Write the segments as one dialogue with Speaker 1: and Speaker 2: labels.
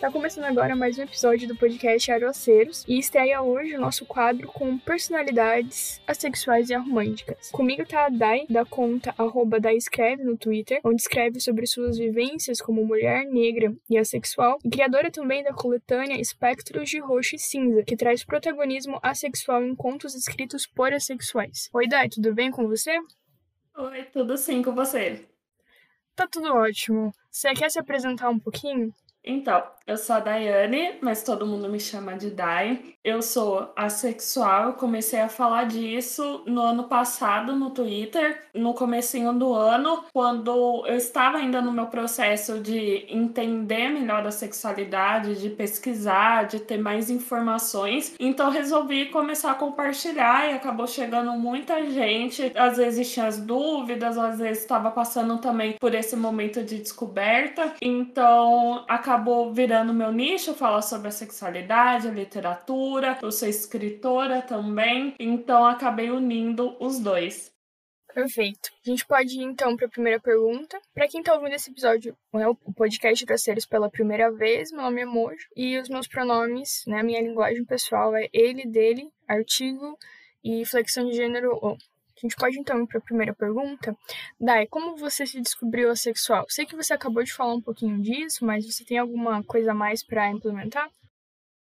Speaker 1: Tá começando agora mais um episódio do podcast Aroceiros e estreia hoje o nosso quadro com personalidades assexuais e românticas. Comigo tá a Dai, da conta arroba Escreve no Twitter, onde escreve sobre suas vivências como mulher negra e assexual, e criadora também da coletânea Espectros de Roxo e Cinza, que traz protagonismo assexual em contos escritos por assexuais. Oi, Dai, tudo bem com você?
Speaker 2: Oi, tudo sim com você?
Speaker 1: Tá tudo ótimo. Você quer se apresentar um pouquinho?
Speaker 2: Então, eu sou a Daiane, mas todo mundo me chama de Dai. Eu sou assexual, eu comecei a falar disso no ano passado no Twitter, no comecinho do ano, quando eu estava ainda no meu processo de entender melhor a sexualidade, de pesquisar, de ter mais informações. Então resolvi começar a compartilhar e acabou chegando muita gente. Às vezes tinha as dúvidas, às vezes estava passando também por esse momento de descoberta. Então, acabou acabou virando meu nicho, falar sobre a sexualidade, a literatura. Eu sou escritora também, então acabei unindo os dois.
Speaker 1: Perfeito. A gente pode ir então para a primeira pergunta. Para quem está ouvindo esse episódio, né, o podcast Traceiros pela primeira vez, meu nome é Mojo e os meus pronomes, né, a minha linguagem pessoal é ele, dele, artigo e flexão de gênero. A gente pode então ir para a primeira pergunta. Dai, como você se descobriu assexual? Sei que você acabou de falar um pouquinho disso, mas você tem alguma coisa a mais para implementar?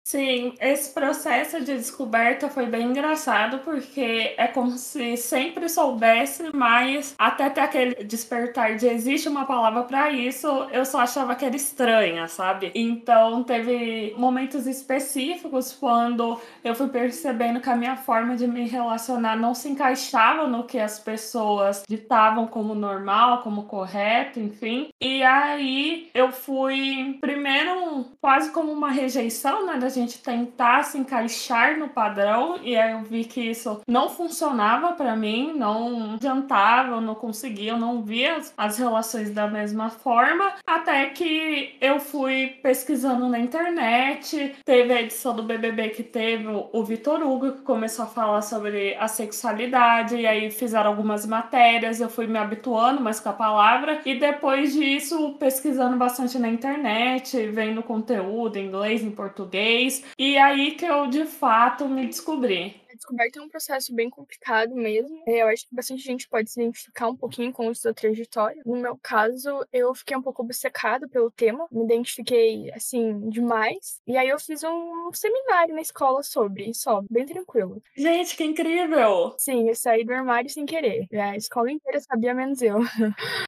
Speaker 2: Sim, esse processo de descoberta foi bem engraçado porque é como se sempre soubesse, mas até ter aquele despertar de existe uma palavra para isso, eu só achava que era estranha, sabe? Então teve momentos específicos quando eu fui percebendo que a minha forma de me relacionar não se encaixava no que as pessoas ditavam como normal, como correto, enfim. E aí eu fui primeiro quase como uma rejeição, né? Gente tentar se encaixar no padrão e aí eu vi que isso não funcionava para mim, não adiantava, eu não conseguia, eu não via as relações da mesma forma, até que eu fui pesquisando na internet, teve a edição do BBB que teve o Vitor Hugo que começou a falar sobre a sexualidade e aí fizeram algumas matérias, eu fui me habituando mais com a palavra e depois disso pesquisando bastante na internet, vendo conteúdo em inglês, em português, e aí que eu de fato me descobri.
Speaker 1: Descoberta é um processo bem complicado mesmo. É, eu acho que bastante gente pode se identificar um pouquinho com a sua trajetória. No meu caso, eu fiquei um pouco obcecada pelo tema, me identifiquei assim demais. E aí eu fiz um seminário na escola sobre, só, bem tranquilo.
Speaker 2: Gente, que incrível!
Speaker 1: Sim, eu saí do armário sem querer. A escola inteira sabia menos eu.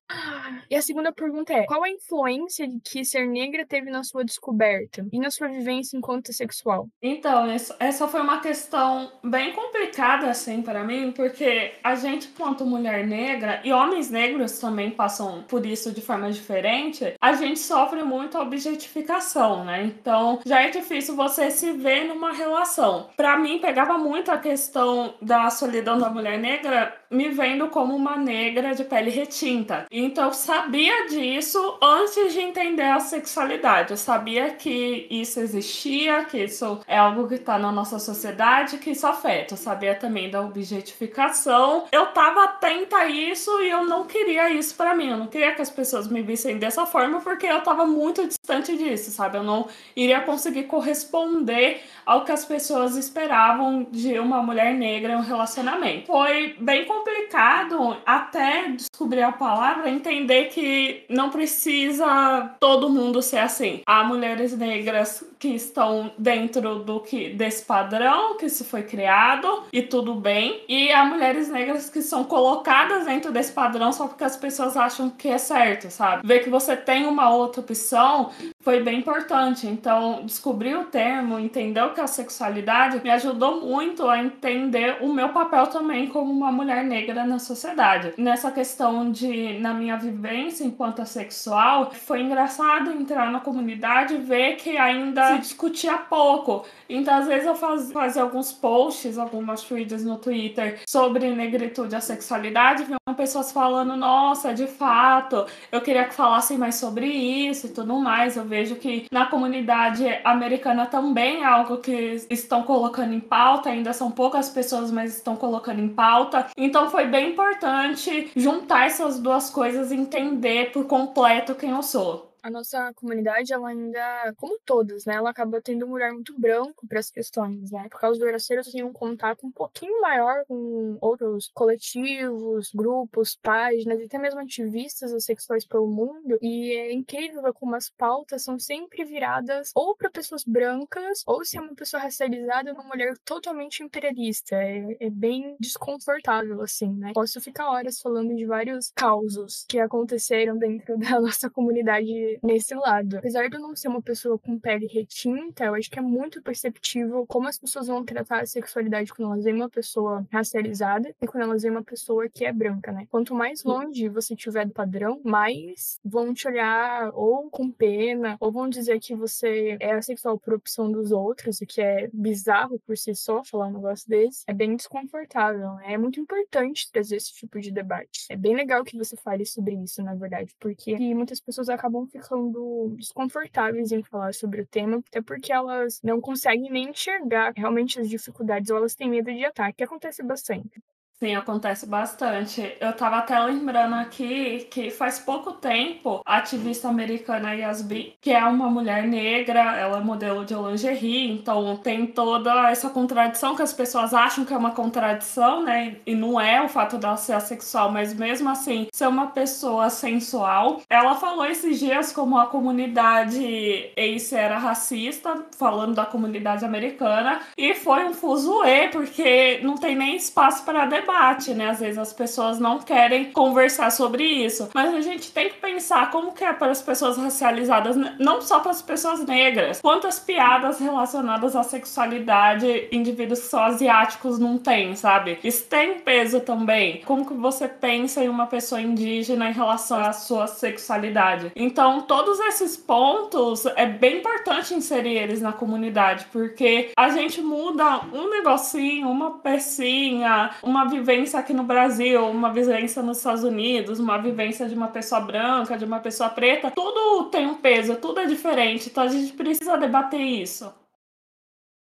Speaker 1: E a segunda pergunta é: qual a influência que ser negra teve na sua descoberta e na sua vivência enquanto sexual?
Speaker 2: Então, essa foi uma questão bem complicada, assim, para mim, porque a gente, quanto mulher negra, e homens negros também passam por isso de forma diferente, a gente sofre muito a objetificação, né? Então, já é difícil você se ver numa relação. Para mim, pegava muito a questão da solidão da mulher negra me vendo como uma negra de pele retinta. Então, sabia disso antes de entender a sexualidade. Eu sabia que isso existia, que isso é algo que está na nossa sociedade, que isso afeta. Eu sabia também da objetificação. Eu estava atenta a isso e eu não queria isso para mim. Eu não queria que as pessoas me vissem dessa forma porque eu estava muito distante disso, sabe? Eu não iria conseguir corresponder ao que as pessoas esperavam de uma mulher negra em um relacionamento. Foi bem complicado até descobrir a palavra, entender que não precisa todo mundo ser assim. Há mulheres negras que estão dentro do que desse padrão que se foi criado e tudo bem, e há mulheres negras que são colocadas dentro desse padrão só porque as pessoas acham que é certo, sabe? Ver que você tem uma outra opção foi bem importante. Então, descobrir o termo, entender o que é sexualidade, me ajudou muito a entender o meu papel também como uma mulher negra na sociedade. Nessa questão de, na minha vivência enquanto assexual, foi engraçado entrar na comunidade e ver que ainda se discutia pouco. Então, às vezes, eu faz, fazia alguns posts, algumas feeds no Twitter sobre negritude e a sexualidade, viam pessoas falando: nossa, de fato, eu queria que falassem mais sobre isso e tudo mais. Eu vejo que na comunidade americana também é algo que estão colocando em pauta, ainda são poucas pessoas, mas estão colocando em pauta. Então, foi bem importante juntar essas duas coisas e entender por completo quem eu sou.
Speaker 1: A nossa comunidade, ela ainda, como todas, né, ela acaba tendo um olhar muito branco para as questões, né? Por causa do Eraceiro, eu tenho um contato um pouquinho maior com outros coletivos, grupos, páginas e até mesmo ativistas assexuais pelo mundo. E é incrível como as pautas são sempre viradas ou para pessoas brancas, ou se é uma pessoa racializada, num olhar totalmente imperialista. É, é bem desconfortável, assim, né? Posso ficar horas falando de vários causos que aconteceram dentro da nossa comunidade nesse lado. Apesar de eu não ser uma pessoa com pele retinta, eu acho que é muito perceptível como as pessoas vão tratar a sexualidade quando elas veem uma pessoa racializada e quando elas veem uma pessoa que é branca, né? Quanto mais longe você tiver do padrão, mais vão te olhar ou com pena, ou vão dizer que você é assexual por opção dos outros, o que é bizarro por si só falar um negócio desse. É bem desconfortável, né? É muito importante trazer esse tipo de debate. É bem legal que você fale sobre isso, na verdade, porque muitas pessoas acabam ficando desconfortáveis em falar sobre o tema, até porque elas não conseguem nem enxergar realmente as dificuldades ou elas têm medo de ataque, que acontece bastante.
Speaker 2: Sim, acontece bastante. Eu tava até lembrando aqui que faz pouco tempo a ativista americana Yasbi, que é uma mulher negra, ela é modelo de lingerie, então tem toda essa contradição que as pessoas acham que é uma contradição, né? E não é o fato dela ser assexual, mas mesmo assim ser uma pessoa sensual. Ela falou esses dias como a comunidade ace era racista, falando da comunidade americana, e foi um fuzuê, porque não tem nem espaço para debate né? Às vezes as pessoas não querem conversar sobre isso. Mas a gente tem que pensar como que é para as pessoas racializadas, não só para as pessoas negras. Quantas piadas relacionadas à sexualidade indivíduos são asiáticos não tem, sabe? Isso tem peso também. Como que você pensa em uma pessoa indígena em relação à sua sexualidade? Então, todos esses pontos é bem importante inserir eles na comunidade, porque a gente muda um negocinho, uma pecinha, uma vivência aqui no Brasil, uma vivência nos Estados Unidos, uma vivência de uma pessoa branca, de uma pessoa preta, tudo tem um peso, tudo é diferente. Então a gente precisa debater isso.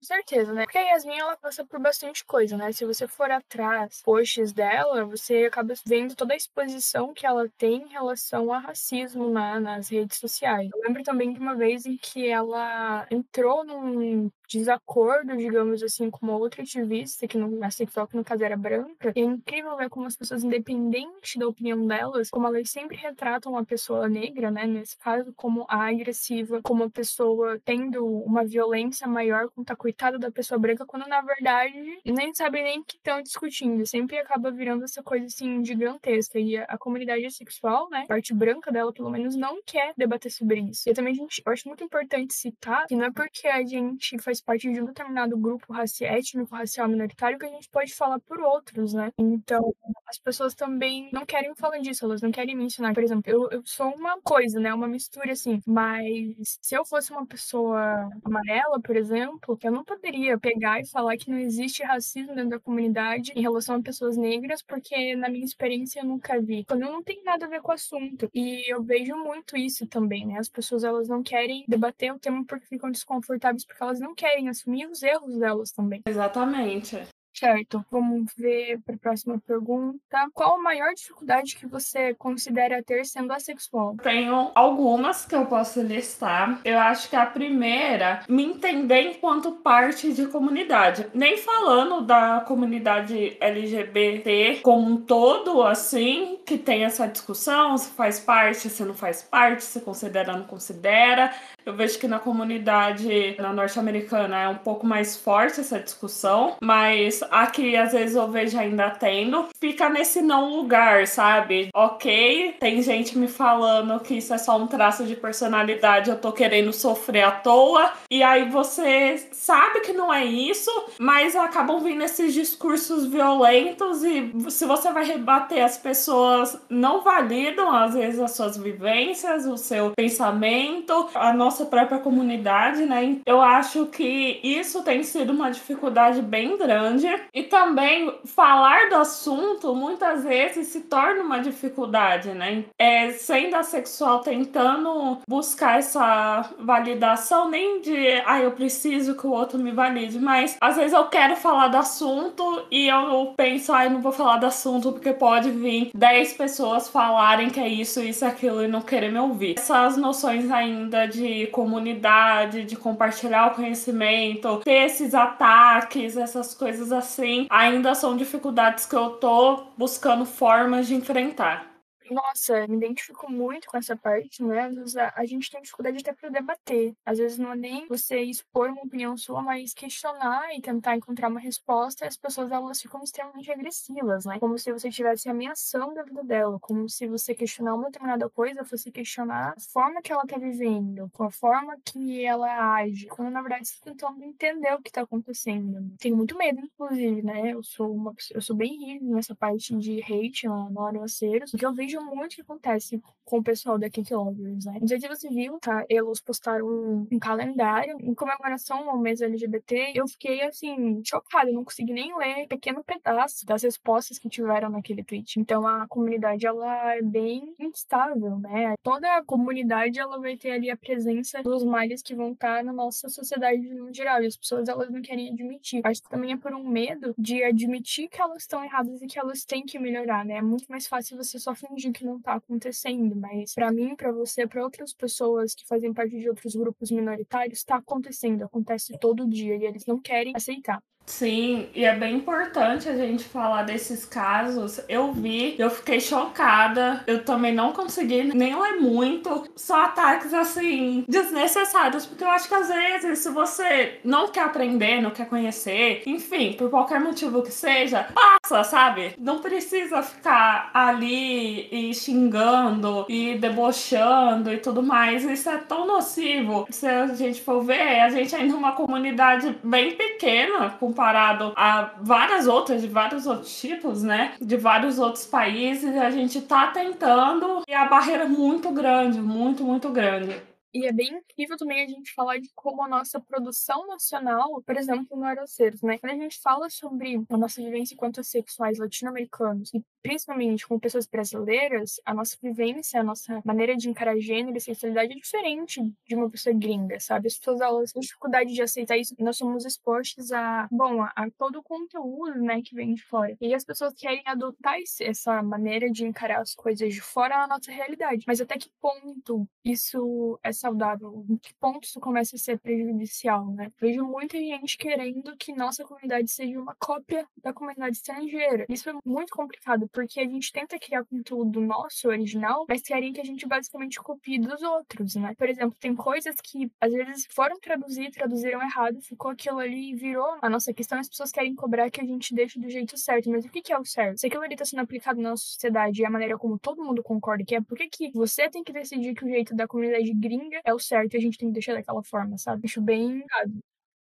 Speaker 1: Com certeza, né? Porque a Yasmin, ela passa por bastante coisa, né? Se você for atrás, posts dela, você acaba vendo toda a exposição que ela tem em relação a racismo na, nas redes sociais. Eu lembro também de uma vez em que ela entrou num desacordo, digamos assim, com uma outra ativista, que é sexual, que no caso era branca. É incrível ver como as pessoas, independente da opinião delas, como elas sempre retratam a pessoa negra, né, nesse caso, como a agressiva, como a pessoa tendo uma violência maior contra a coitada da pessoa branca, quando na verdade nem sabem nem que estão discutindo. Sempre acaba virando essa coisa assim gigantesca. E a, a comunidade sexual, né, parte branca dela, pelo menos, não quer debater sobre isso. E também, gente, eu acho muito importante citar que não é porque a gente faz parte de um determinado grupo racial, étnico, racial minoritário que a gente pode falar por outros, né? Então, as pessoas também não querem falar disso, elas não querem mencionar. Por exemplo, eu, eu sou uma coisa, né? Uma mistura assim. Mas se eu fosse uma pessoa amarela, por exemplo, eu não poderia pegar e falar que não existe racismo dentro da comunidade em relação a pessoas negras, porque na minha experiência eu nunca vi. Quando não tem nada a ver com o assunto. E eu vejo muito isso também, né? As pessoas elas não querem debater o tema porque ficam desconfortáveis, porque elas não querem querem assumir os erros delas também.
Speaker 2: Exatamente.
Speaker 1: Certo, vamos ver para a próxima pergunta. Qual a maior dificuldade que você considera ter sendo assexual?
Speaker 2: Tenho algumas que eu posso listar. Eu acho que a primeira, me entender enquanto parte de comunidade. Nem falando da comunidade LGBT como um todo, assim, que tem essa discussão, se faz parte, se não faz parte, se considera, não considera. Eu vejo que na comunidade na norte-americana é um pouco mais forte essa discussão, mas aqui às vezes eu vejo ainda tendo. Fica nesse não lugar, sabe? Ok, tem gente me falando que isso é só um traço de personalidade, eu tô querendo sofrer à toa. E aí você sabe que não é isso, mas acabam vindo esses discursos violentos e se você vai rebater, as pessoas não validam às vezes as suas vivências, o seu pensamento, a nossa própria comunidade, né? Eu acho que isso tem sido uma dificuldade bem grande. e também falar do assunto muitas vezes se torna uma dificuldade, né? É, sendo assexual tentando buscar essa validação, nem de ah, eu preciso que o outro me valide, mas às vezes eu quero falar do assunto e eu penso, ah, não vou falar do assunto porque pode vir 10 pessoas falarem que é isso, isso, aquilo e não querer me ouvir. Essas noções ainda de comunidade, de compartilhar o conhecimento, ter esses ataques, essas coisas assim, ainda são dificuldades que eu tô buscando formas de enfrentar.
Speaker 1: Nossa, me identifico muito com essa parte, né? Às vezes a, a gente tem dificuldade até para debater. Às vezes não é nem você expor uma opinião sua, mas questionar e tentar encontrar uma resposta. E as pessoas elas ficam extremamente agressivas, né? Como se você estivesse ameaçando a vida dela, como se você questionar uma determinada coisa fosse questionar a forma que ela tá vivendo, com a forma que ela age, quando na verdade você tá tentando entender o que tá acontecendo. Tenho muito medo, inclusive, né? Eu sou uma eu sou bem rígida nessa parte de hate lá no Aroaceiros, porque eu vejo muito que acontece com o pessoal da Kick Lovers, né? Não sei se você viu, tá? Eles postaram um, um, calendário em comemoração ao mês LGBT. Eu fiquei, assim, chocada. Eu não consegui nem ler um pequeno pedaço das respostas que tiveram naquele tweet. Então, a comunidade, ela é bem instável, né? Toda a comunidade, ela vai ter ali a presença dos males que vão estar na nossa sociedade no geral. E as pessoas, elas não querem admitir. Acho que também é por um medo de admitir que elas estão erradas e que elas têm que melhorar, né? É muito mais fácil você só fingir que não tá acontecendo, mas para mim, para você, para outras pessoas que fazem parte de outros grupos minoritários, está acontecendo, acontece todo dia e eles não querem aceitar.
Speaker 2: Sim, e é bem importante a gente falar desses casos. Eu vi, eu fiquei chocada. Eu também não consegui nem ler muito. Só ataques assim, desnecessários. Porque eu acho que às vezes, se você não quer aprender, não quer conhecer, enfim, por qualquer motivo que seja, passa, sabe? Não precisa ficar ali e xingando e debochando e tudo mais. Isso é tão nocivo. Se a gente for ver, a gente ainda é uma comunidade bem pequena, com comparado a várias outras, de vários outros tipos, né? De vários outros países, a gente tá tentando e a barreira é muito grande, muito, muito grande.
Speaker 1: E é bem incrível também a gente falar de como a nossa produção nacional, por exemplo, no Aeroceiros, né? Quando a gente fala sobre a nossa vivência enquanto sexuais latino-americanos e principalmente com pessoas brasileiras, a nossa vivência, a nossa maneira de encarar gênero e sexualidade é diferente de uma pessoa gringa, sabe? As pessoas elas têm dificuldade de aceitar isso. Nós somos expostos a, bom, a, a todo o conteúdo, né, que vem de fora. E as pessoas querem adotar esse, essa maneira de encarar as coisas de fora na nossa realidade. Mas até que ponto isso é saudável? Em que ponto isso começa a ser prejudicial, né? Vejo muita gente querendo que nossa comunidade seja uma cópia da comunidade estrangeira. Isso é muito complicado porque a gente tenta criar conteúdo nosso, original, mas querem que a gente basicamente copie dos outros, né? Por exemplo, tem coisas que às vezes foram traduzir, traduziram errado, ficou aquilo ali e virou a nossa questão. As pessoas querem cobrar que a gente deixe do jeito certo, mas o que, é o certo? Se aquilo ali tá sendo aplicado na nossa sociedade e a maneira como todo mundo concorda que é, por que, que você tem que decidir que o jeito da comunidade gringa é o certo e a gente tem que deixar daquela forma, sabe? Acho bem.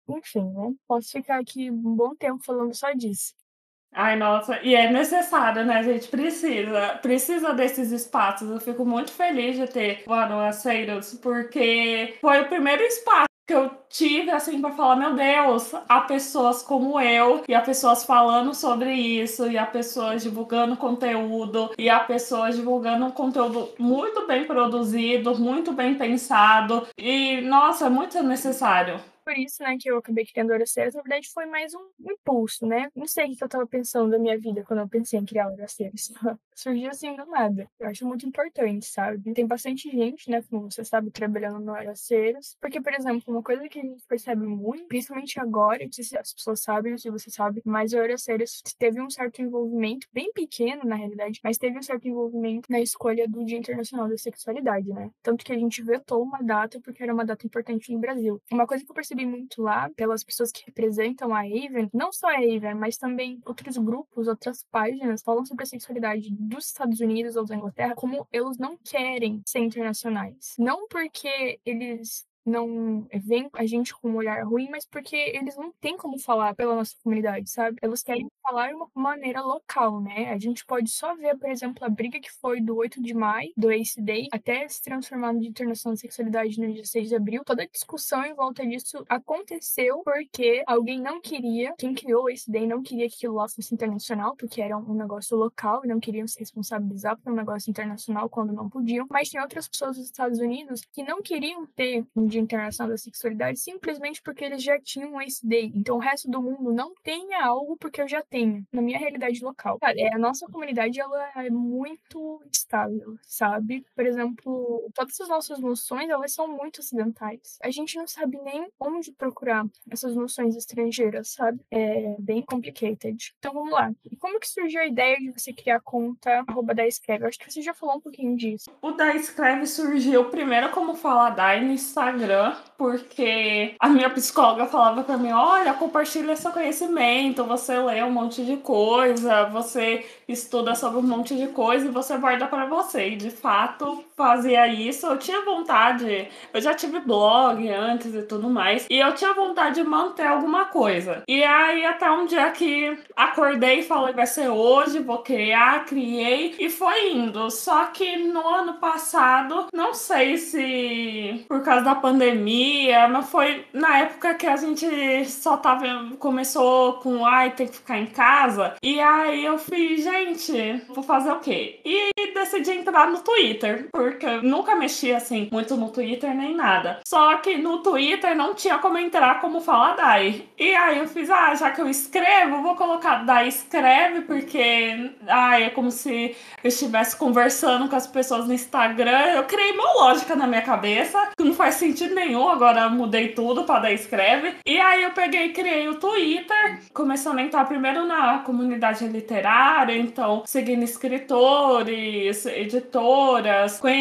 Speaker 1: Enfim, né? Posso ficar aqui um bom tempo falando só disso.
Speaker 2: Ai, nossa, e é necessário, né? Gente precisa, precisa desses espaços. Eu fico muito feliz de ter o Aroaceiros, porque foi o primeiro espaço que eu tive, assim, para falar: meu Deus, há pessoas como eu, e há pessoas falando sobre isso, e há pessoas divulgando conteúdo, e há pessoas divulgando um conteúdo muito bem produzido, muito bem pensado, e nossa, é muito necessário
Speaker 1: por isso, né, que eu acabei criando Horaceiros, na verdade foi mais um impulso, né? Não sei o que eu tava pensando da minha vida quando eu pensei em criar Horaceiros. Surgiu assim do nada. Eu acho muito importante, sabe? Tem bastante gente, né, como você sabe, trabalhando no Horaceiros. Porque, por exemplo, uma coisa que a gente percebe muito, principalmente agora, não sei se as pessoas sabem, ou se você sabe, mas o Horaceiros teve um certo envolvimento, bem pequeno na realidade, mas teve um certo envolvimento na escolha do Dia Internacional da Sexualidade, né? Tanto que a gente vetou uma data porque era uma data importante no Brasil. Uma coisa que eu percebi percebi muito lá, pelas pessoas que representam a Avon, não só a Avon, mas também outros grupos, outras páginas, falam sobre a sexualidade dos Estados Unidos ou da Inglaterra, como eles não querem ser internacionais. Não porque eles não veem a gente com um olhar ruim, mas porque eles não têm como falar pela nossa comunidade, sabe? Eles querem falar de uma maneira local, né? A gente pode só ver, por exemplo, a briga que foi do 8 de maio, do Ace Day, até se transformar no Dia Internacional da Sexualidade no dia 6 de abril. Toda a discussão em volta disso aconteceu porque alguém não queria, quem criou o Ace Day não queria que aquilo lá fosse internacional, porque era um negócio local e não queriam se responsabilizar por um negócio internacional quando não podiam. Mas tem outras pessoas dos Estados Unidos que não queriam ter um Dia Internacional da Sexualidade simplesmente porque eles já tinham um Ace Day. Então o resto do mundo não tenha algo porque eu já tenho, na minha realidade local. É, a nossa comunidade ela é muito estável, sabe? Por exemplo, todas as nossas noções elas são muito ocidentais. A gente não sabe nem onde procurar essas noções estrangeiras, sabe? É bem complicated. Então vamos lá. E como que surgiu a ideia de você criar a conta arroba da Escreve? Eu acho que você já falou um pouquinho disso.
Speaker 2: O da Escreve surgiu primeiro como falar no Instagram, porque a minha psicóloga falava para mim: olha, compartilha seu conhecimento, você lê um monte de coisa, você estuda sobre um monte de coisa e você guarda para você. E de fato fazia isso. Eu tinha vontade, eu já tive blog antes e tudo mais, e eu tinha vontade de manter alguma coisa. E aí, até um dia que acordei e falei: vai ser hoje, vou criar, criei, e foi indo. Só que no ano passado, não sei se por causa da pandemia, mas foi na época que a gente só tava. começou com ai, tem que ficar em casa. E aí eu fiz, gente, vou fazer o quê? E decidi entrar no Twitter, porque eu nunca mexi assim muito no Twitter nem nada. Só que no Twitter não tinha como entrar como fala Dai. E aí eu fiz, ah, já que eu escrevo, vou colocar Dai escreve, porque ah, é como se eu estivesse conversando com as pessoas no Instagram. Eu criei uma lógica na minha cabeça, que não faz sentido nenhum, agora mudei tudo para Dai escreve. E aí eu peguei e criei o Twitter, começando a entrar primeiro na comunidade literária, então seguindo escritores, editoras, conhecendo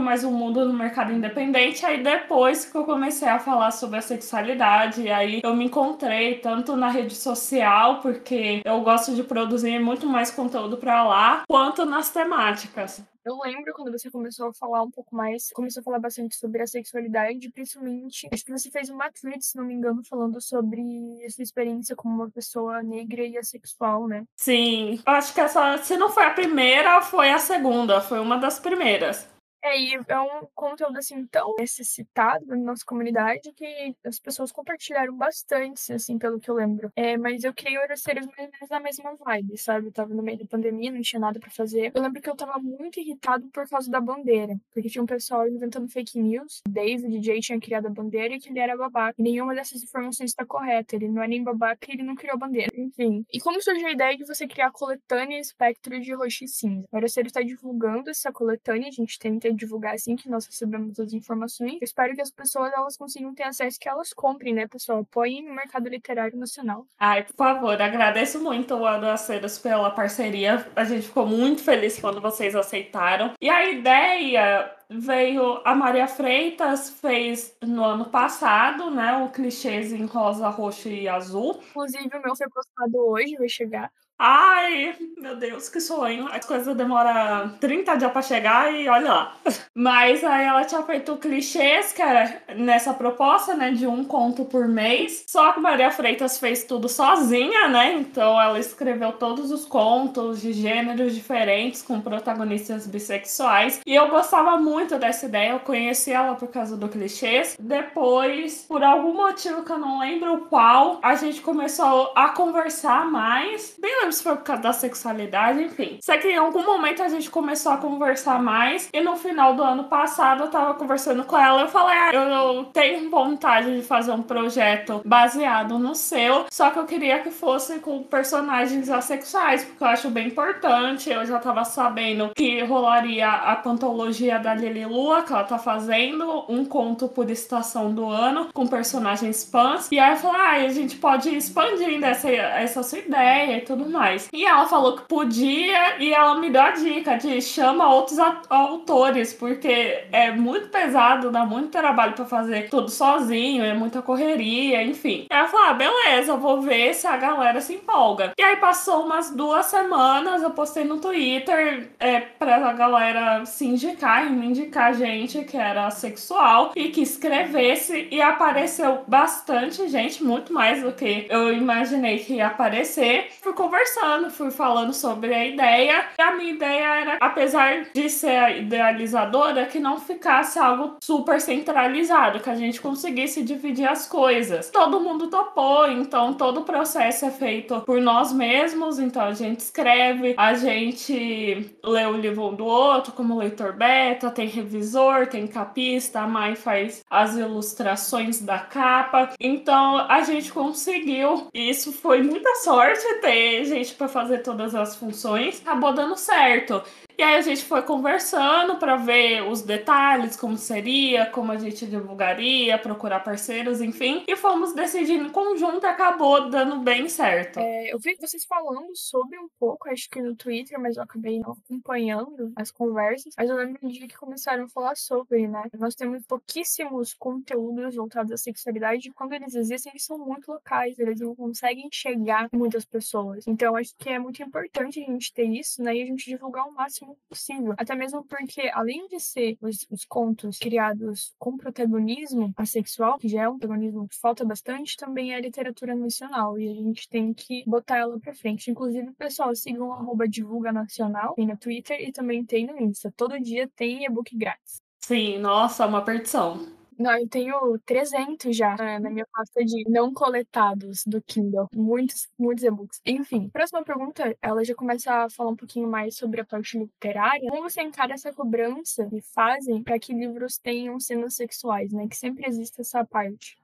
Speaker 2: mais o um mundo no mercado independente. Aí depois que eu comecei a falar sobre a sexualidade, aí eu me encontrei tanto na rede social, porque eu gosto de produzir muito mais conteúdo para lá, quanto nas temáticas.
Speaker 1: Eu lembro quando você começou a falar um pouco mais, começou a falar bastante sobre a sexualidade, principalmente, acho que você fez uma tweet, se não me engano, falando sobre a sua experiência como uma pessoa negra e assexual, né?
Speaker 2: Sim, eu acho que essa, se não foi a primeira, foi a segunda, foi uma das primeiras.
Speaker 1: É, e é um conteúdo assim tão necessitado na nossa comunidade que as pessoas compartilharam bastante, assim, pelo que eu lembro. É, mas eu criei Oraceiros mais ou menos na mesma vibe, sabe? Eu tava no meio da pandemia, não tinha nada para fazer. Eu lembro que eu tava muito irritado por causa da bandeira, porque tinha um pessoal inventando fake news. Dave, o DJ, tinha criado a bandeira e que ele era babaca. E nenhuma dessas informações está correta. Ele não é nem babaca e ele não criou a bandeira. Enfim. E como surgiu a ideia de você criar a coletânea Espectro de Roxo e Cinza? O Oraceiros está divulgando essa coletânea, a gente divulgar assim que nós recebemos as informações. Eu espero que as pessoas elas consigam ter acesso que elas comprem, né, pessoal? Apoiem o mercado literário nacional.
Speaker 2: Ai, por favor, agradeço muito o Adoaceiros pela parceria. A gente ficou muito feliz quando vocês aceitaram. E a ideia veio a Maria Freitas fez no ano passado, né, o clichês em rosa, roxo e azul.
Speaker 1: Inclusive o meu foi postado hoje, vai chegar.
Speaker 2: Ai, meu Deus, que sonho. As coisas demoram 30 dias pra chegar e olha lá. Mas aí ela tinha feito clichês, era nessa proposta, né, de um conto por mês. Só que Maria Freitas fez tudo sozinha, né? Então ela escreveu todos os contos de gêneros diferentes com protagonistas bissexuais. E eu gostava muito dessa ideia. Eu conheci ela por causa do clichês. Depois, por algum motivo que eu não lembro qual, a gente começou a conversar mais. Bem lembro se foi por causa da sexualidade, enfim. Sei que em algum momento a gente começou a conversar mais e no final do ano passado eu tava conversando com ela. Eu falei, ah, eu tenho vontade de fazer um projeto baseado no seu, só que eu queria que fosse com personagens assexuais, porque eu acho bem importante. Eu já tava sabendo que rolaria a pantologia da Lili Lua, que ela tá fazendo, um conto por estação do ano, com personagens pans. E aí eu falei, ah, a gente pode ir expandindo essa, essa sua ideia e tudo mais. E ela falou que podia e ela me deu a dica de chama outros autores, porque é muito pesado, dá muito trabalho para fazer tudo sozinho, é muita correria, enfim. Ela falou: ah, beleza, vou ver se a galera se empolga. E aí passou umas duas semanas, eu postei no Twitter é, pra galera se indicar e me indicar gente que era sexual e que escrevesse e apareceu bastante gente, muito mais do que eu imaginei que ia aparecer. Fui conversar conversando, fui falando sobre a ideia. E a minha ideia era, apesar de ser idealizadora, que não ficasse algo super centralizado, que a gente conseguisse dividir as coisas. Todo mundo topou, então todo o processo é feito por nós mesmos, então a gente escreve, a gente lê o livro um do outro como leitor beta, tem revisor, tem capista, a Mai faz as ilustrações da capa. Então a gente conseguiu. Isso foi muita sorte ter gente para fazer todas as funções. Acabou dando certo. E aí a gente foi conversando para ver os detalhes, como seria, como a gente divulgaria, procurar parceiros, enfim. E fomos decidindo em conjunto e acabou dando bem certo.
Speaker 1: É, eu vi vocês falando sobre um pouco, acho que no Twitter, mas eu acabei não acompanhando as conversas. Mas eu lembro um dia que começaram a falar sobre, né? Nós temos pouquíssimos conteúdos voltados à sexualidade e quando eles existem, eles são muito locais, eles não conseguem chegar a muitas pessoas. Então, acho que é muito importante a gente ter isso, né? E a gente divulgar o máximo possível. Até mesmo porque, além de ser os, os contos criados com protagonismo assexual, que já é um protagonismo que falta bastante, também é literatura nacional. E a gente tem que botar ela pra frente. Inclusive, pessoal, sigam o arroba divulga nacional, tem no Twitter e também tem no Insta. Todo dia tem e-book grátis.
Speaker 2: Sim, nossa, uma perdição.
Speaker 1: Não, eu tenho 300 já né, na minha pasta de não coletados do Kindle. Muitos, muitos e-books. Enfim, próxima pergunta, ela já começa a falar um pouquinho mais sobre a parte literária. Como você encara essa cobrança que fazem para que livros tenham cenas sexuais, né? Que sempre existe essa parte.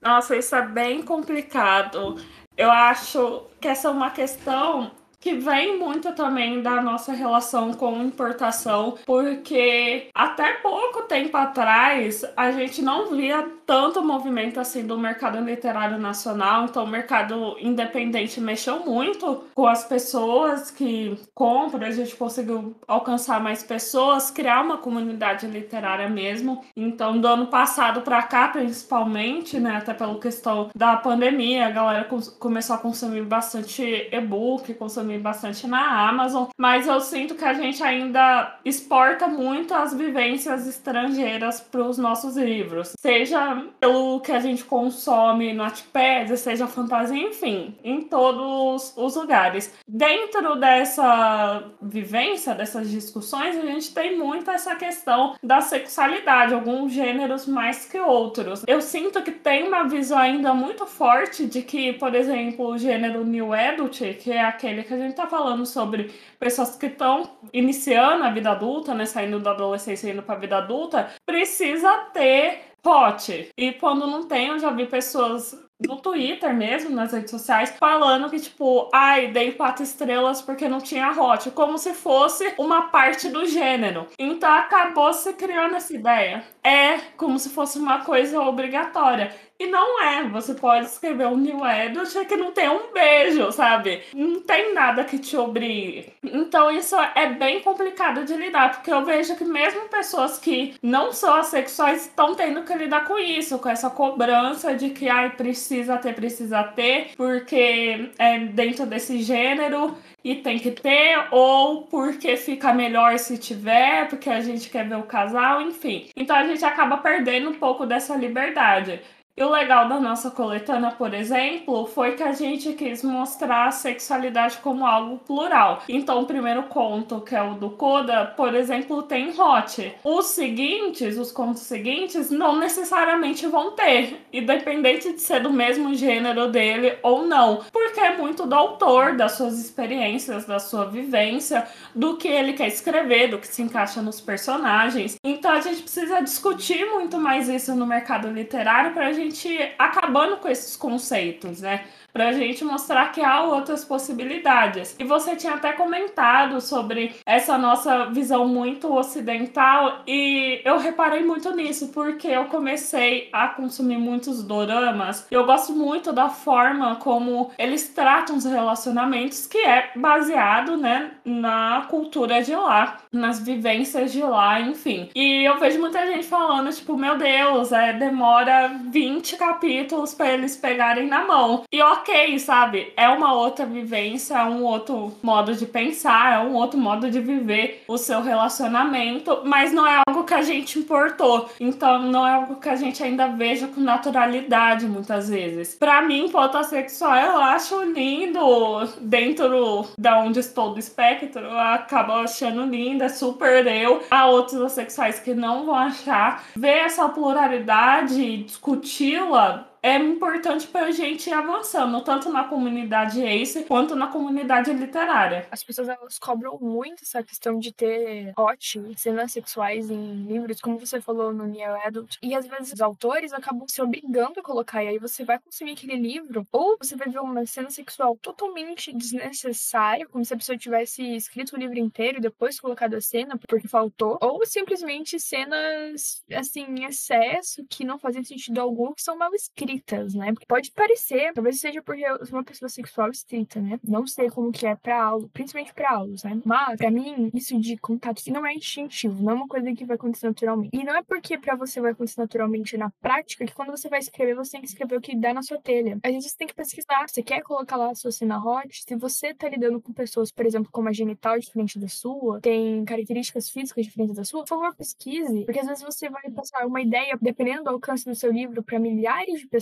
Speaker 2: Nossa, isso é bem complicado. Eu acho que essa é uma questão que vem muito também da nossa relação com importação, porque até pouco tempo atrás a gente não via tanto movimento assim do mercado literário nacional, então o mercado independente mexeu muito com as pessoas que compram, a gente conseguiu alcançar mais pessoas, criar uma comunidade literária mesmo. Então, do ano passado para cá, principalmente, né, até pela questão da pandemia, a galera começou a consumir bastante e-book, consumir bastante na Amazon, mas eu sinto que a gente ainda exporta muito as vivências estrangeiras para os nossos livros, seja pelo que a gente consome no Wattpad, seja fantasia, enfim, em todos os lugares. Dentro dessa vivência, dessas discussões, a gente tem muito essa questão da sexualidade, alguns gêneros mais que outros. Eu sinto que tem uma visão ainda muito forte de que, por exemplo, o gênero New Adult, que é aquele que a gente tá falando sobre pessoas que estão iniciando a vida adulta, né, saindo da adolescência e indo para a vida adulta, precisa ter pote. E quando não tem, eu já vi pessoas no Twitter mesmo, nas redes sociais, falando que, tipo, ai, dei quatro estrelas porque não tinha hot, como se fosse uma parte do gênero. Então acabou se criando essa ideia. É como se fosse uma coisa obrigatória. E não é. Você pode escrever um New Adult que não tem um beijo, sabe? Não tem nada que te obrigue. Então isso é bem complicado de lidar, porque eu vejo que mesmo pessoas que não são assexuais estão tendo que lidar com isso, com essa cobrança de que ai, precisa ter, precisa ter, porque é dentro desse gênero e tem que ter, ou porque fica melhor se tiver, porque a gente quer ver o casal, enfim. Então a gente acaba perdendo um pouco dessa liberdade. E o legal da nossa coletânea, por exemplo, foi que a gente quis mostrar a sexualidade como algo plural. Então, o primeiro conto, que é o do Coda, por exemplo, tem hot. Os seguintes, os contos seguintes, não necessariamente vão ter, independente de ser do mesmo gênero dele ou não, porque é muito do autor, das suas experiências, da sua vivência, do que ele quer escrever, do que se encaixa nos personagens. Então, a gente precisa discutir muito mais isso no mercado literário para a gente gente acabando com esses conceitos, né? Para gente mostrar que há outras possibilidades. E você tinha até comentado sobre essa nossa visão muito ocidental e eu reparei muito nisso porque eu comecei a consumir muitos doramas. Eu gosto muito da forma como eles tratam os relacionamentos, que é baseado, né, na cultura de lá, nas vivências de lá, enfim. E eu vejo muita gente falando, tipo, meu Deus, é, demora 20 capítulos para eles pegarem na mão. E ok, ok, sabe? É uma outra vivência, é um outro modo de pensar, é um outro modo de viver o seu relacionamento, mas não é algo que a gente importou. Então não é algo que a gente ainda veja com naturalidade muitas vezes. Para mim, fotossexual eu acho lindo dentro da onde estou do espectro, eu acabo achando linda, super eu. Há outros assexuais que não vão achar. Ver essa pluralidade, discuti-la é importante para a gente ir avançando, tanto na comunidade ACE quanto na comunidade literária.
Speaker 1: As pessoas elas cobram muito essa questão de ter hot, cenas sexuais em livros, como você falou no Neo Adult, e às vezes os autores acabam se obrigando a colocar, e aí você vai consumir aquele livro, ou você vai ver uma cena sexual totalmente desnecessária, como se a pessoa tivesse escrito o livro inteiro e depois colocado a cena porque faltou, ou simplesmente cenas, assim, em excesso, que não fazem sentido algum, que são mal escritas estritas, né? Porque pode parecer, talvez seja porque eu sou uma pessoa sexual estrita, né? Não sei como que é pra aula, principalmente pra aulas, né? Mas, pra mim, isso de contato não é instintivo, não é uma coisa que vai acontecer naturalmente. E não é porque pra você vai acontecer naturalmente na prática que quando você vai escrever, você tem que escrever o que dá na sua telha. A gente tem que pesquisar. Você quer colocar lá a sua cena hot? Se você tá lidando com pessoas, por exemplo, com uma genital diferente da sua, tem características físicas diferentes da sua, por favor, pesquise. Porque às vezes você vai passar uma ideia, dependendo do alcance do seu livro, para milhares de pessoas,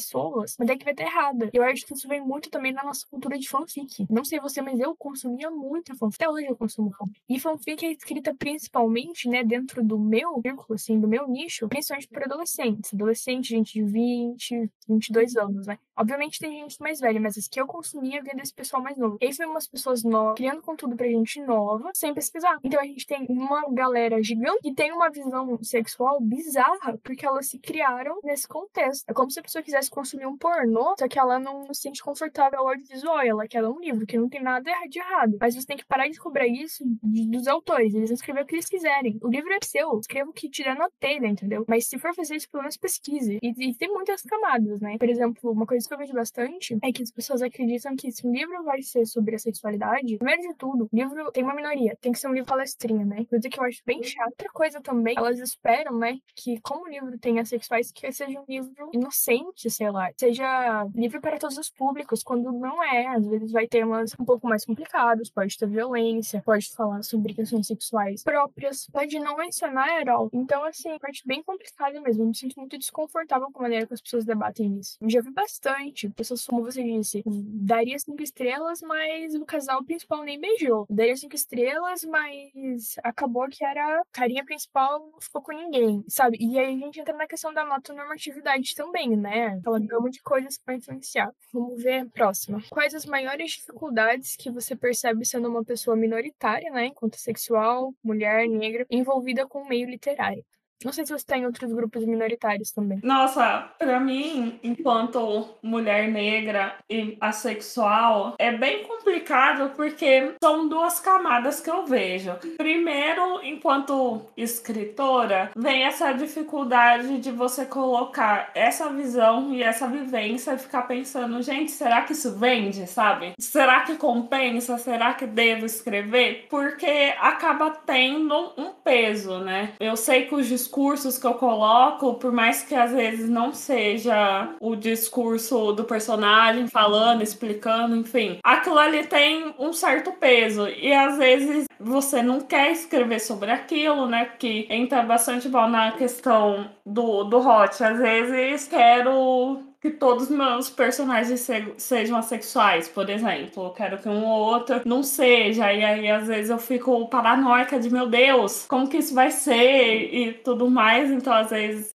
Speaker 1: mas é que vai estar errada. Eu acho que isso vem muito também da nossa cultura de fanfic. Não sei você, mas eu consumia muito fanfic. Até hoje eu consumo fanfic. E fanfic é escrita principalmente, né, dentro do meu círculo, assim, do meu nicho, principalmente por adolescentes. Adolescente, gente de 20, 22 anos, né? Obviamente tem gente mais velha, mas as que eu consumia vinha desse pessoal mais novo. E aí foi umas pessoas novas, criando conteúdo pra gente nova, sem pesquisar. Então a gente tem uma galera gigante que tem uma visão sexual bizarra, porque elas se criaram nesse contexto. É como se a pessoa quisesse consumir um pornô, só que ela não se sente confortável ao audiovisual, ela quer ler um livro, que não tem nada de errado. Mas você tem que parar de cobrar isso dos autores, eles vão escrever o que eles quiserem. O livro é seu, escreva o que tiver na telha, entendeu? Mas se for fazer isso, pelo menos pesquise. E, e tem muitas camadas, né? Por exemplo, uma coisa que eu vejo bastante é que as pessoas acreditam que se um livro vai ser sobre a sexualidade, primeiro de tudo, livro tem uma minoria, tem que ser um livro palestrinha, né? Coisa que eu acho bem chato. Outra coisa também, elas esperam, né, que como o livro tenha sexuais, que seja um livro inocente, sei lá, seja livre para todos os públicos, quando não é. Às vezes vai ter temas um pouco mais complicados, pode ter violência, pode falar sobre questões sexuais próprias, pode não mencionar Herol. Então, assim, parte bem complicada mesmo. Eu me sinto muito desconfortável com a maneira que as pessoas debatem isso. Já vi bastante. Pessoas, como você disse, daria cinco estrelas, mas o casal principal nem beijou. Daria cinco estrelas, mas acabou que era a carinha principal não ficou com ninguém, sabe? E aí a gente entra na questão da normatividade também, né? Aquela gama de coisas para influenciar. Vamos ver a próxima. Quais as maiores dificuldades que você percebe sendo uma pessoa minoritária, né, enquanto sexual, mulher, negra, envolvida com o meio literário? Não sei se você tem outros grupos minoritários também.
Speaker 2: Nossa, para mim, enquanto mulher negra e assexual, é bem complicado porque são duas camadas que eu vejo. Primeiro, enquanto escritora, vem essa dificuldade de você colocar essa visão e essa vivência e ficar pensando, gente, será que isso vende, sabe? Será que compensa? Será que devo escrever? Porque acaba tendo um peso, né? Eu sei que os discursos que eu coloco, por mais que às vezes não seja o discurso do personagem falando, explicando, enfim, aquilo ali tem um certo peso e às vezes você não quer escrever sobre aquilo, né? Que entra bastante bom na questão do, do hot. Às vezes quero que todos os meus personagens se, sejam assexuais, por exemplo. Eu quero que um ou outro não seja. E aí, às vezes, eu fico paranoica de, meu Deus, como que isso vai ser e tudo mais. Então, às vezes,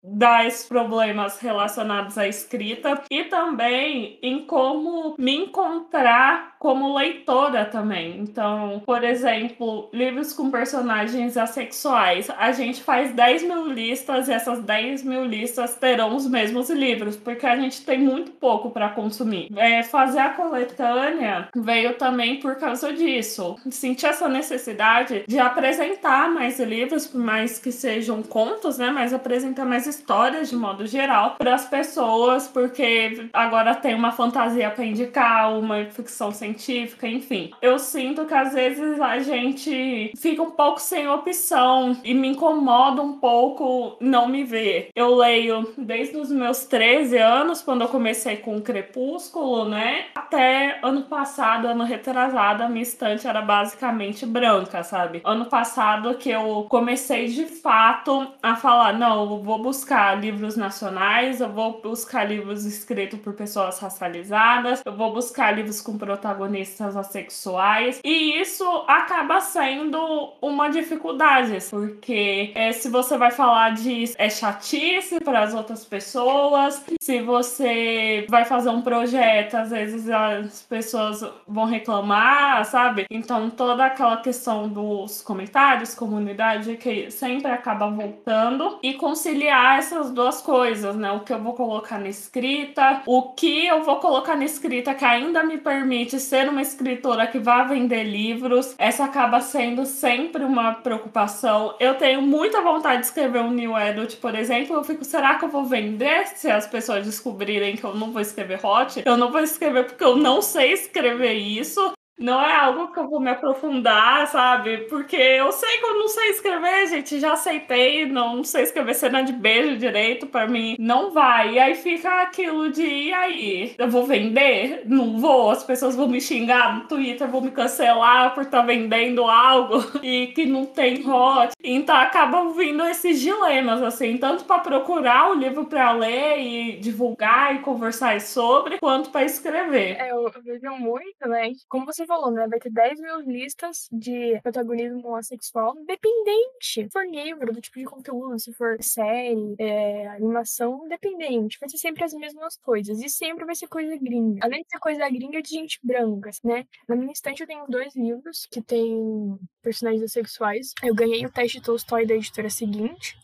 Speaker 2: esses problemas relacionados à escrita. E também em como me encontrar como leitora também. Então, por exemplo, livros com personagens assexuais. A gente faz 10 mil listas e essas 10 mil listas terão os mesmos livros, porque a gente tem muito pouco para consumir. É, fazer a coletânea veio também por causa disso. Sentir essa necessidade de apresentar mais livros, por mais que sejam contos, né? Mas apresentar mais histórias de modo geral para as pessoas, porque agora tem uma fantasia para indicar, uma ficção científica, enfim. Eu sinto que às vezes a gente fica um pouco sem opção e me incomoda um pouco não me ver. Eu leio desde os meus 13 anos quando eu comecei com o Crepúsculo, né? Até ano passado, ano retrasado, a minha estante era basicamente branca, sabe? Ano passado que eu comecei de fato a falar, não, eu vou buscar livros nacionais, eu vou buscar livros escritos por pessoas racializadas, eu vou buscar livros com protagonistas assexuais, e isso acaba sendo uma dificuldade, porque é, se você vai falar de é chatice para as outras pessoas, se você vai fazer um projeto, às vezes as pessoas vão reclamar, sabe? Então toda aquela questão dos comentários, comunidade, que sempre acaba voltando e conciliar essas duas coisas, né? O que eu vou colocar na escrita, o que eu vou colocar na escrita que ainda me permite ser uma escritora que vá vender livros. Essa acaba sendo sempre uma preocupação. Eu tenho muita vontade de escrever um new adult, por exemplo. Eu fico, será que eu vou vender se as pessoas descobrirem que eu não vou escrever hot? Eu não vou escrever porque eu não sei escrever isso. Não é algo que eu vou me aprofundar, sabe? Porque eu sei que eu não sei escrever, gente. Já aceitei, não sei escrever cena de beijo direito, para mim não vai. E aí fica aquilo de, e aí? Eu vou vender? Não vou. As pessoas vão me xingar no Twitter, vão me cancelar por estar tá vendendo algo e que não tem hot. Então acabam vindo esses dilemas, assim, tanto para procurar o livro para ler e divulgar e conversar sobre, quanto para escrever.
Speaker 1: É, eu, vejo muito, né? Como você falou, né? Vai ter 10 mil listas de protagonismo assexual, independente. Se for livro, do tipo de conteúdo, se for série, é, animação, independente. Vai ser sempre as mesmas coisas. E sempre vai ser coisa gringa. Além de ser coisa gringa, é de gente branca, né? Na minha estante eu tenho dois livros que tem personagens assexuais. Eu ganhei o teste Tolstói da editora seguinte.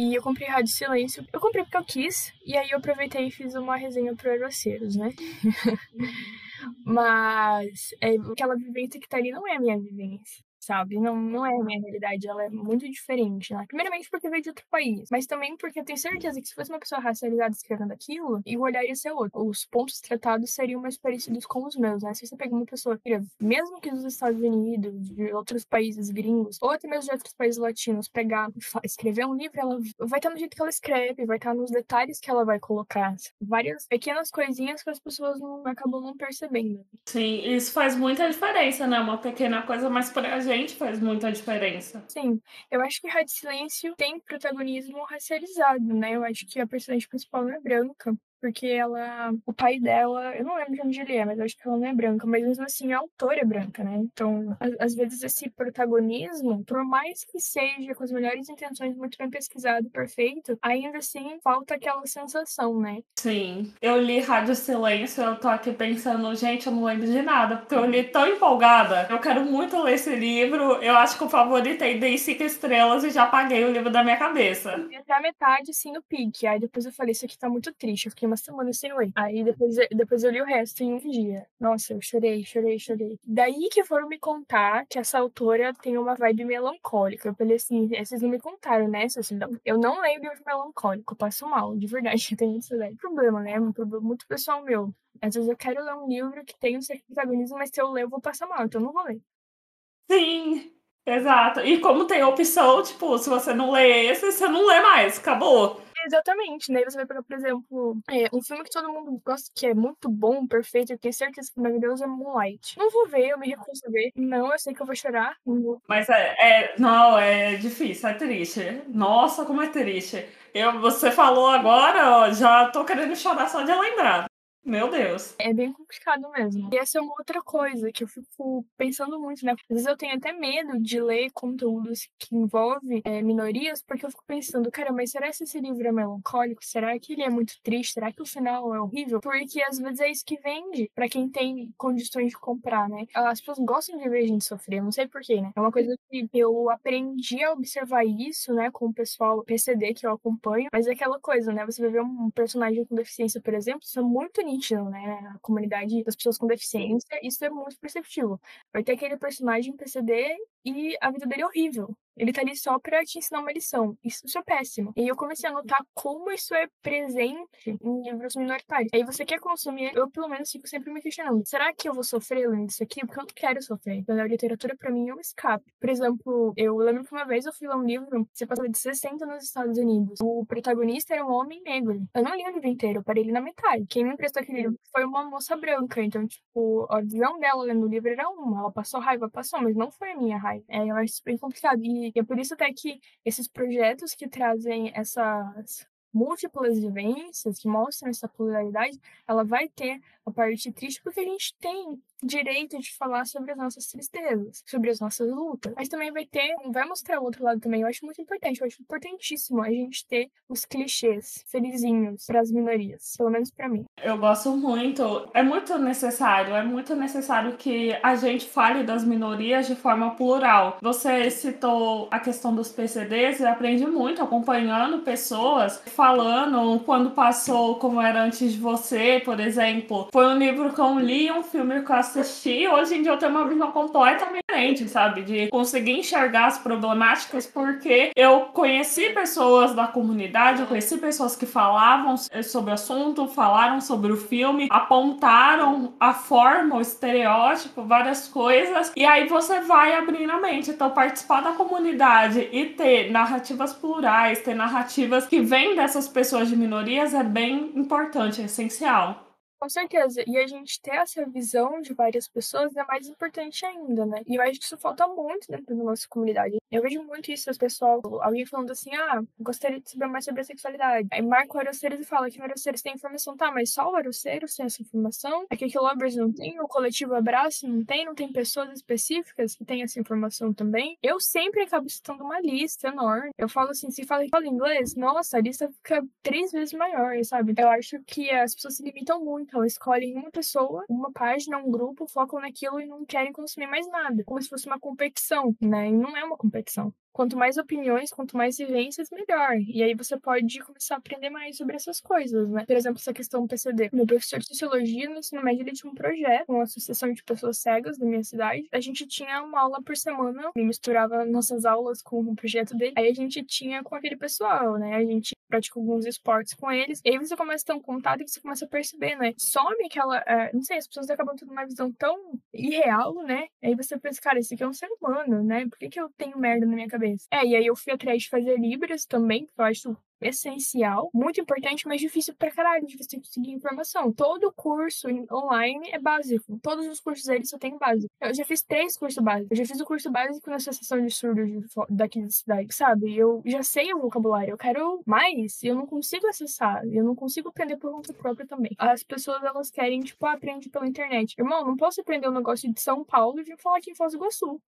Speaker 1: E eu comprei Rádio Silêncio. Eu comprei porque eu quis. E aí eu aproveitei e fiz uma resenha pro Aeroceiros, né? Mas é, aquela vivência que tá ali não é a minha vivência sabe? Não, não é a minha realidade, ela é muito diferente, né? Primeiramente porque veio de outro país, mas também porque eu tenho certeza que se fosse uma pessoa racializada escrevendo aquilo, o olhar ia ser outro. Os pontos tratados seriam mais parecidos com os meus, né? Se você pega uma pessoa, mesmo que dos Estados Unidos, de outros países gringos, ou até mesmo de outros países latinos, pegar escrever um livro, ela vai estar no jeito que ela escreve, vai estar nos detalhes que ela vai colocar. Várias pequenas coisinhas que as pessoas não acabam não percebendo.
Speaker 2: Sim, isso faz muita diferença, né? Uma pequena coisa, mas pra gente gente faz muita diferença.
Speaker 1: Sim, eu acho que Rádio Silêncio tem protagonismo racializado, né? Eu acho que a personagem principal não é branca porque ela. O pai dela, eu não lembro de onde ele é, mas eu acho que ela não é branca, mas mesmo assim a autora é branca, né? Então, às vezes esse protagonismo, por mais que seja com as melhores intenções, muito bem pesquisado, perfeito, ainda assim falta aquela sensação, né?
Speaker 2: Sim. Eu li Rádio Silêncio, eu tô aqui pensando, gente, eu não lembro de nada, porque eu li tão empolgada. Eu quero muito ler esse livro. Eu acho que o favorito é dei cinco estrelas e já apaguei o livro da minha cabeça.
Speaker 1: E até a metade, assim, no pique. Aí depois eu falei, isso aqui tá muito triste. Eu fiquei uma semana sem ler. Aí depois, depois eu li o resto em um dia. Nossa, eu chorei, chorei, chorei. Daí que foram me contar que essa autora tem uma vibe melancólica. Eu falei assim, vocês não me contaram, né? Eu não leio livro melancólico, eu passo mal, de verdade. Eu tenho esse problema, né? Um problema muito pessoal meu. Às vezes eu quero ler um livro que tem um certo protagonismo, mas se eu ler, eu vou passar mal, então eu não vou ler.
Speaker 2: Sim, exato. E como tem opção, tipo, se você não lê esse, você não lê mais, acabou.
Speaker 1: Exatamente, né? Você vai pegar, por exemplo, é, um filme que todo mundo gosta, que é muito bom, perfeito, eu tenho certeza que maravilhoso é Moonlight. Não vou ver, eu me recuso a ver. Não, eu sei que eu vou chorar. Vou...
Speaker 2: Mas é, é, Não, é difícil, é triste. Nossa, como é triste. Eu, você falou agora, ó, já tô querendo chorar só de lembrar. Meu Deus.
Speaker 1: É bem complicado mesmo. E essa é uma outra coisa que eu fico pensando muito, né? Às vezes eu tenho até medo de ler conteúdos que envolvem é, minorias, porque eu fico pensando, cara, mas será que esse livro é melancólico? Será que ele é muito triste? Será que o final é horrível? Porque às vezes é isso que vende para quem tem condições de comprar, né? As pessoas gostam de ver a gente sofrer, não sei porquê, né? É uma coisa que eu aprendi a observar isso, né, com o pessoal PCD que eu acompanho, mas é aquela coisa, né? Você vai ver um personagem com deficiência, por exemplo, isso é muito nítido, né? A comunidade das pessoas com deficiência, isso é muito perceptível. Vai ter aquele personagem PCD e a vida dele é horrível. Ele tá ali só pra te ensinar uma lição. Isso, isso é péssimo. E eu comecei a notar como isso é presente em livros minoritários. Aí você quer consumir, eu pelo menos fico sempre me questionando: será que eu vou sofrer lendo isso aqui? Porque eu não quero sofrer. Então, a literatura pra mim é um escape. Por exemplo, eu lembro que uma vez eu fui ler um livro, você passou de 60 nos Estados Unidos. O protagonista era um homem negro. Eu não li o livro inteiro, eu parei ele na metade. Quem me emprestou aquele livro foi uma moça branca. Então, tipo, a visão dela lendo o livro era uma. Ela passou raiva, passou, mas não foi a minha raiva. É, eu acho bem complicado. E é por isso até que esses projetos que trazem essas múltiplas vivências, que mostram essa pluralidade, ela vai ter a parte triste porque a gente tem direito de falar sobre as nossas tristezas, sobre as nossas lutas. Mas também vai ter, vai mostrar o outro lado também. Eu acho muito importante, eu acho importantíssimo a gente ter os clichês felizinhos para as minorias, pelo menos para mim.
Speaker 2: Eu gosto muito, é muito necessário, é muito necessário que a gente fale das minorias de forma plural. Você citou a questão dos PCDs e aprendi muito acompanhando pessoas falando quando passou como era antes de você, por exemplo. Foi um livro que eu li, um filme que eu assisti, hoje em dia eu tenho uma visão completamente diferente, sabe? De conseguir enxergar as problemáticas, porque eu conheci pessoas da comunidade, eu conheci pessoas que falavam sobre o assunto, falaram sobre o filme, apontaram a forma, o estereótipo, várias coisas, e aí você vai abrindo a mente. Então, participar da comunidade e ter narrativas plurais, ter narrativas que vêm dessas pessoas de minorias é bem importante, é essencial.
Speaker 1: Com certeza. E a gente ter essa visão de várias pessoas é mais importante ainda, né? E eu acho que isso falta muito dentro da nossa comunidade. Eu vejo muito isso, as pessoas, alguém falando assim, ah, gostaria de saber mais sobre a sexualidade. Aí marca o Aroceiros e fala que o Aroceiros tem informação. Tá, mas só o Aroceiros tem essa informação? É que o Lovers não tem, o coletivo Abraço não tem, não tem pessoas específicas que têm essa informação também. Eu sempre acabo citando uma lista enorme. Eu falo assim, se fala, fala inglês, nossa, a lista fica três vezes maior, sabe? Eu acho que as pessoas se limitam muito então, escolhem uma pessoa, uma página, um grupo, focam naquilo e não querem consumir mais nada. Como se fosse uma competição, né? E não é uma competição. Quanto mais opiniões, quanto mais vivências, melhor. E aí você pode começar a aprender mais sobre essas coisas, né? Por exemplo, essa questão do PCD. Meu professor de Sociologia no ensino médio, ele tinha um projeto com uma associação de pessoas cegas da minha cidade. A gente tinha uma aula por semana, e misturava nossas aulas com o projeto dele. Aí a gente tinha com aquele pessoal, né? A gente pratica alguns esportes com eles. E aí você começa a ter um contato e você começa a perceber, né? Some aquela... É, não sei, as pessoas acabam tendo uma visão tão irreal, né? Aí você pensa, cara, esse aqui é um ser humano, né? Por que, que eu tenho merda na minha cabeça? Cabeça. É, e aí eu fui atrás de fazer Libras também, que eu acho essencial, muito importante, mas difícil pra caralho de você conseguir informação. Todo curso online é básico. Todos os cursos deles só tem básico. Eu já fiz três cursos básicos. Eu já fiz o curso básico na Associação de Surdos daqui da cidade, sabe? Eu já sei o vocabulário. Eu quero mais. Eu não consigo acessar. Eu não consigo aprender por conta própria também. As pessoas, elas querem, tipo, ah, aprende pela internet. Irmão, não posso aprender um negócio de São Paulo e vir falar aqui em Foz do Iguaçu.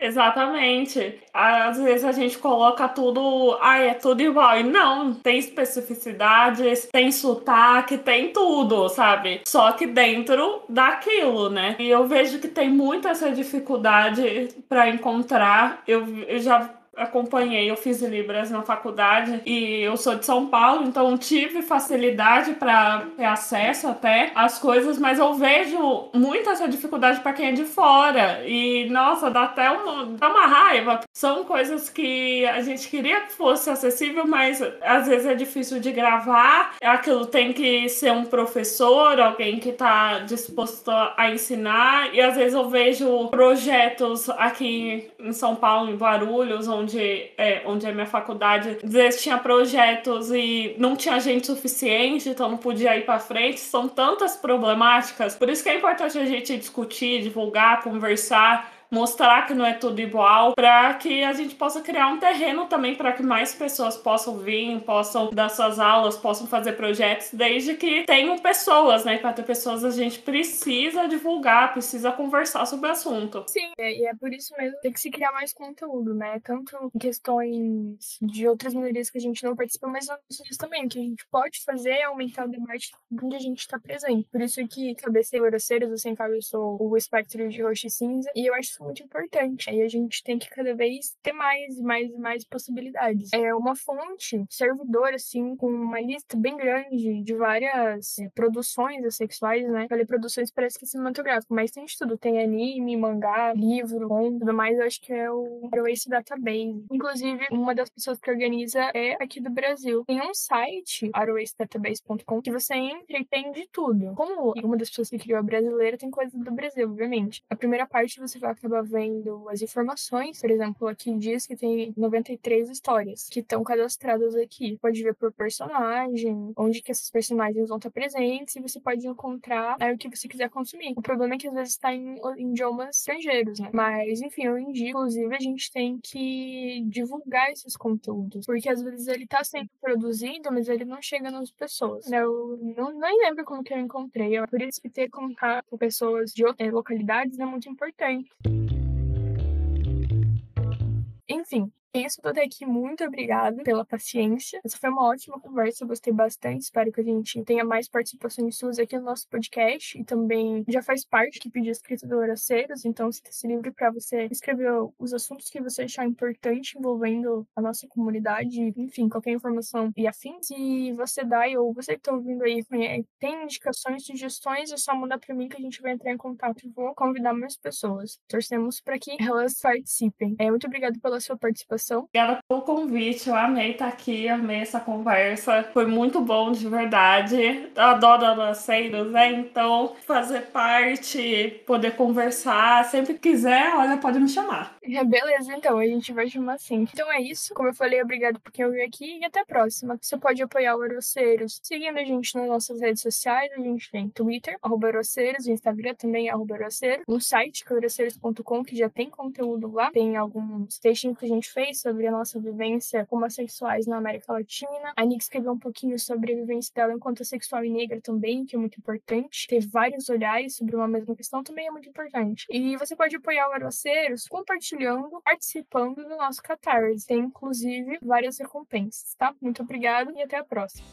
Speaker 2: Exatamente. Às vezes a gente coloca tudo, ai, é tudo igual. E não, tem especificidades, tem sotaque, tem tudo, sabe? Só que dentro daquilo, né? E eu vejo que tem muita essa dificuldade para encontrar. Eu, eu já acompanhei, eu fiz Libras na faculdade e eu sou de São Paulo, então tive facilidade para ter acesso até às coisas, mas eu vejo muito essa dificuldade para quem é de fora. E nossa, dá até uma, dá uma raiva. São coisas que a gente queria que fosse acessível, mas às vezes é difícil de gravar. Aquilo tem que ser um professor, alguém que está disposto a ensinar. E às vezes eu vejo projetos aqui em São Paulo, em Guarulhos, onde onde é, onde é minha faculdade, às vezes tinha projetos e não tinha gente suficiente, então não podia ir para frente. São tantas problemáticas. Por isso que é importante a gente discutir, divulgar, conversar mostrar que não é tudo igual, para que a gente possa criar um terreno também para que mais pessoas possam vir, possam dar suas aulas, possam fazer projetos, desde que tenham pessoas, né? Para ter pessoas a gente precisa divulgar, precisa conversar sobre o assunto.
Speaker 1: Sim, é, e é por isso mesmo tem que se criar mais conteúdo, né? Tanto questões de outras minorias que a gente não participa, mas outras também, que a gente pode fazer é aumentar o debate onde a gente está presente. Por isso que cabecei o Oroceiros, assim, cabeçou o espectro de roxo e cinza, e eu acho é muito importante. Aí a gente tem que cada vez ter mais e mais e mais possibilidades. É uma fonte, servidor, assim, com uma lista bem grande de várias é, produções sexuais, né? Falei produções para que cinematográfico, mas tem de tudo. Tem anime, mangá, livro, tudo mais. Eu acho que é o Ace Database. Inclusive, uma das pessoas que organiza é aqui do Brasil. Tem um site, aroacedatabase.com, que você entra e tem de tudo. Como uma das pessoas que criou a brasileira, tem coisa do Brasil, obviamente. A primeira parte você vai acabar vendo as informações. Por exemplo, aqui diz que tem 93 histórias que estão cadastradas aqui. Pode ver por personagem, onde que esses personagens vão estar presentes e você pode encontrar aí, o que você quiser consumir. O problema é que às vezes está em, em idiomas estrangeiros, né? Mas, enfim, eu indico, inclusive, a gente tem que divulgar esses conteúdos. Porque às vezes ele está sendo produzido, mas ele não chega nas pessoas. Né? Eu não, nem lembro como que eu encontrei. É por isso que ter contato com pessoas de outras localidades é muito importante. Enfim, isso tudo aqui, muito obrigada pela paciência. Essa foi uma ótima conversa, eu gostei bastante. Espero que a gente tenha mais participações suas aqui no nosso podcast e também já faz parte que pediu escrita do Horaceiros, então sinta-se livre para você escrever os assuntos que você achar importante envolvendo a nossa comunidade, enfim, qualquer informação e afins. Se você dá ou você que está ouvindo aí tem indicações, sugestões, é só mandar para mim que a gente vai entrar em contato e vou convidar mais pessoas. Torcemos para que elas participem. É, muito obrigada pela sua participação participação.
Speaker 2: Obrigada pelo convite, eu amei estar aqui, amei essa conversa. Foi muito bom, de verdade. Eu adoro adolescentes, né? Então, fazer parte, poder conversar, sempre que quiser, olha, pode me chamar.
Speaker 1: É, beleza, então, a gente vai chamar assim. Então é isso. Como eu falei, obrigado por quem ouviu aqui e até a próxima. Você pode apoiar o Aroceiros seguindo a gente nas nossas redes sociais. A gente tem Twitter, arroba Aroceiros, Instagram também, arroba Aroceiros. No site, que é que já tem conteúdo lá. Tem alguns textinhos que a gente fez sobre a nossa vivência como assexuais na América Latina. A Nick escreveu um pouquinho sobre a vivência dela enquanto assexual e negra também, que é muito importante. Ter vários olhares sobre uma mesma questão também é muito importante. E você pode apoiar o Aroaceiros compartilhando, participando do nosso Catarse. Tem, inclusive, várias recompensas, tá? Muito obrigada e até a próxima.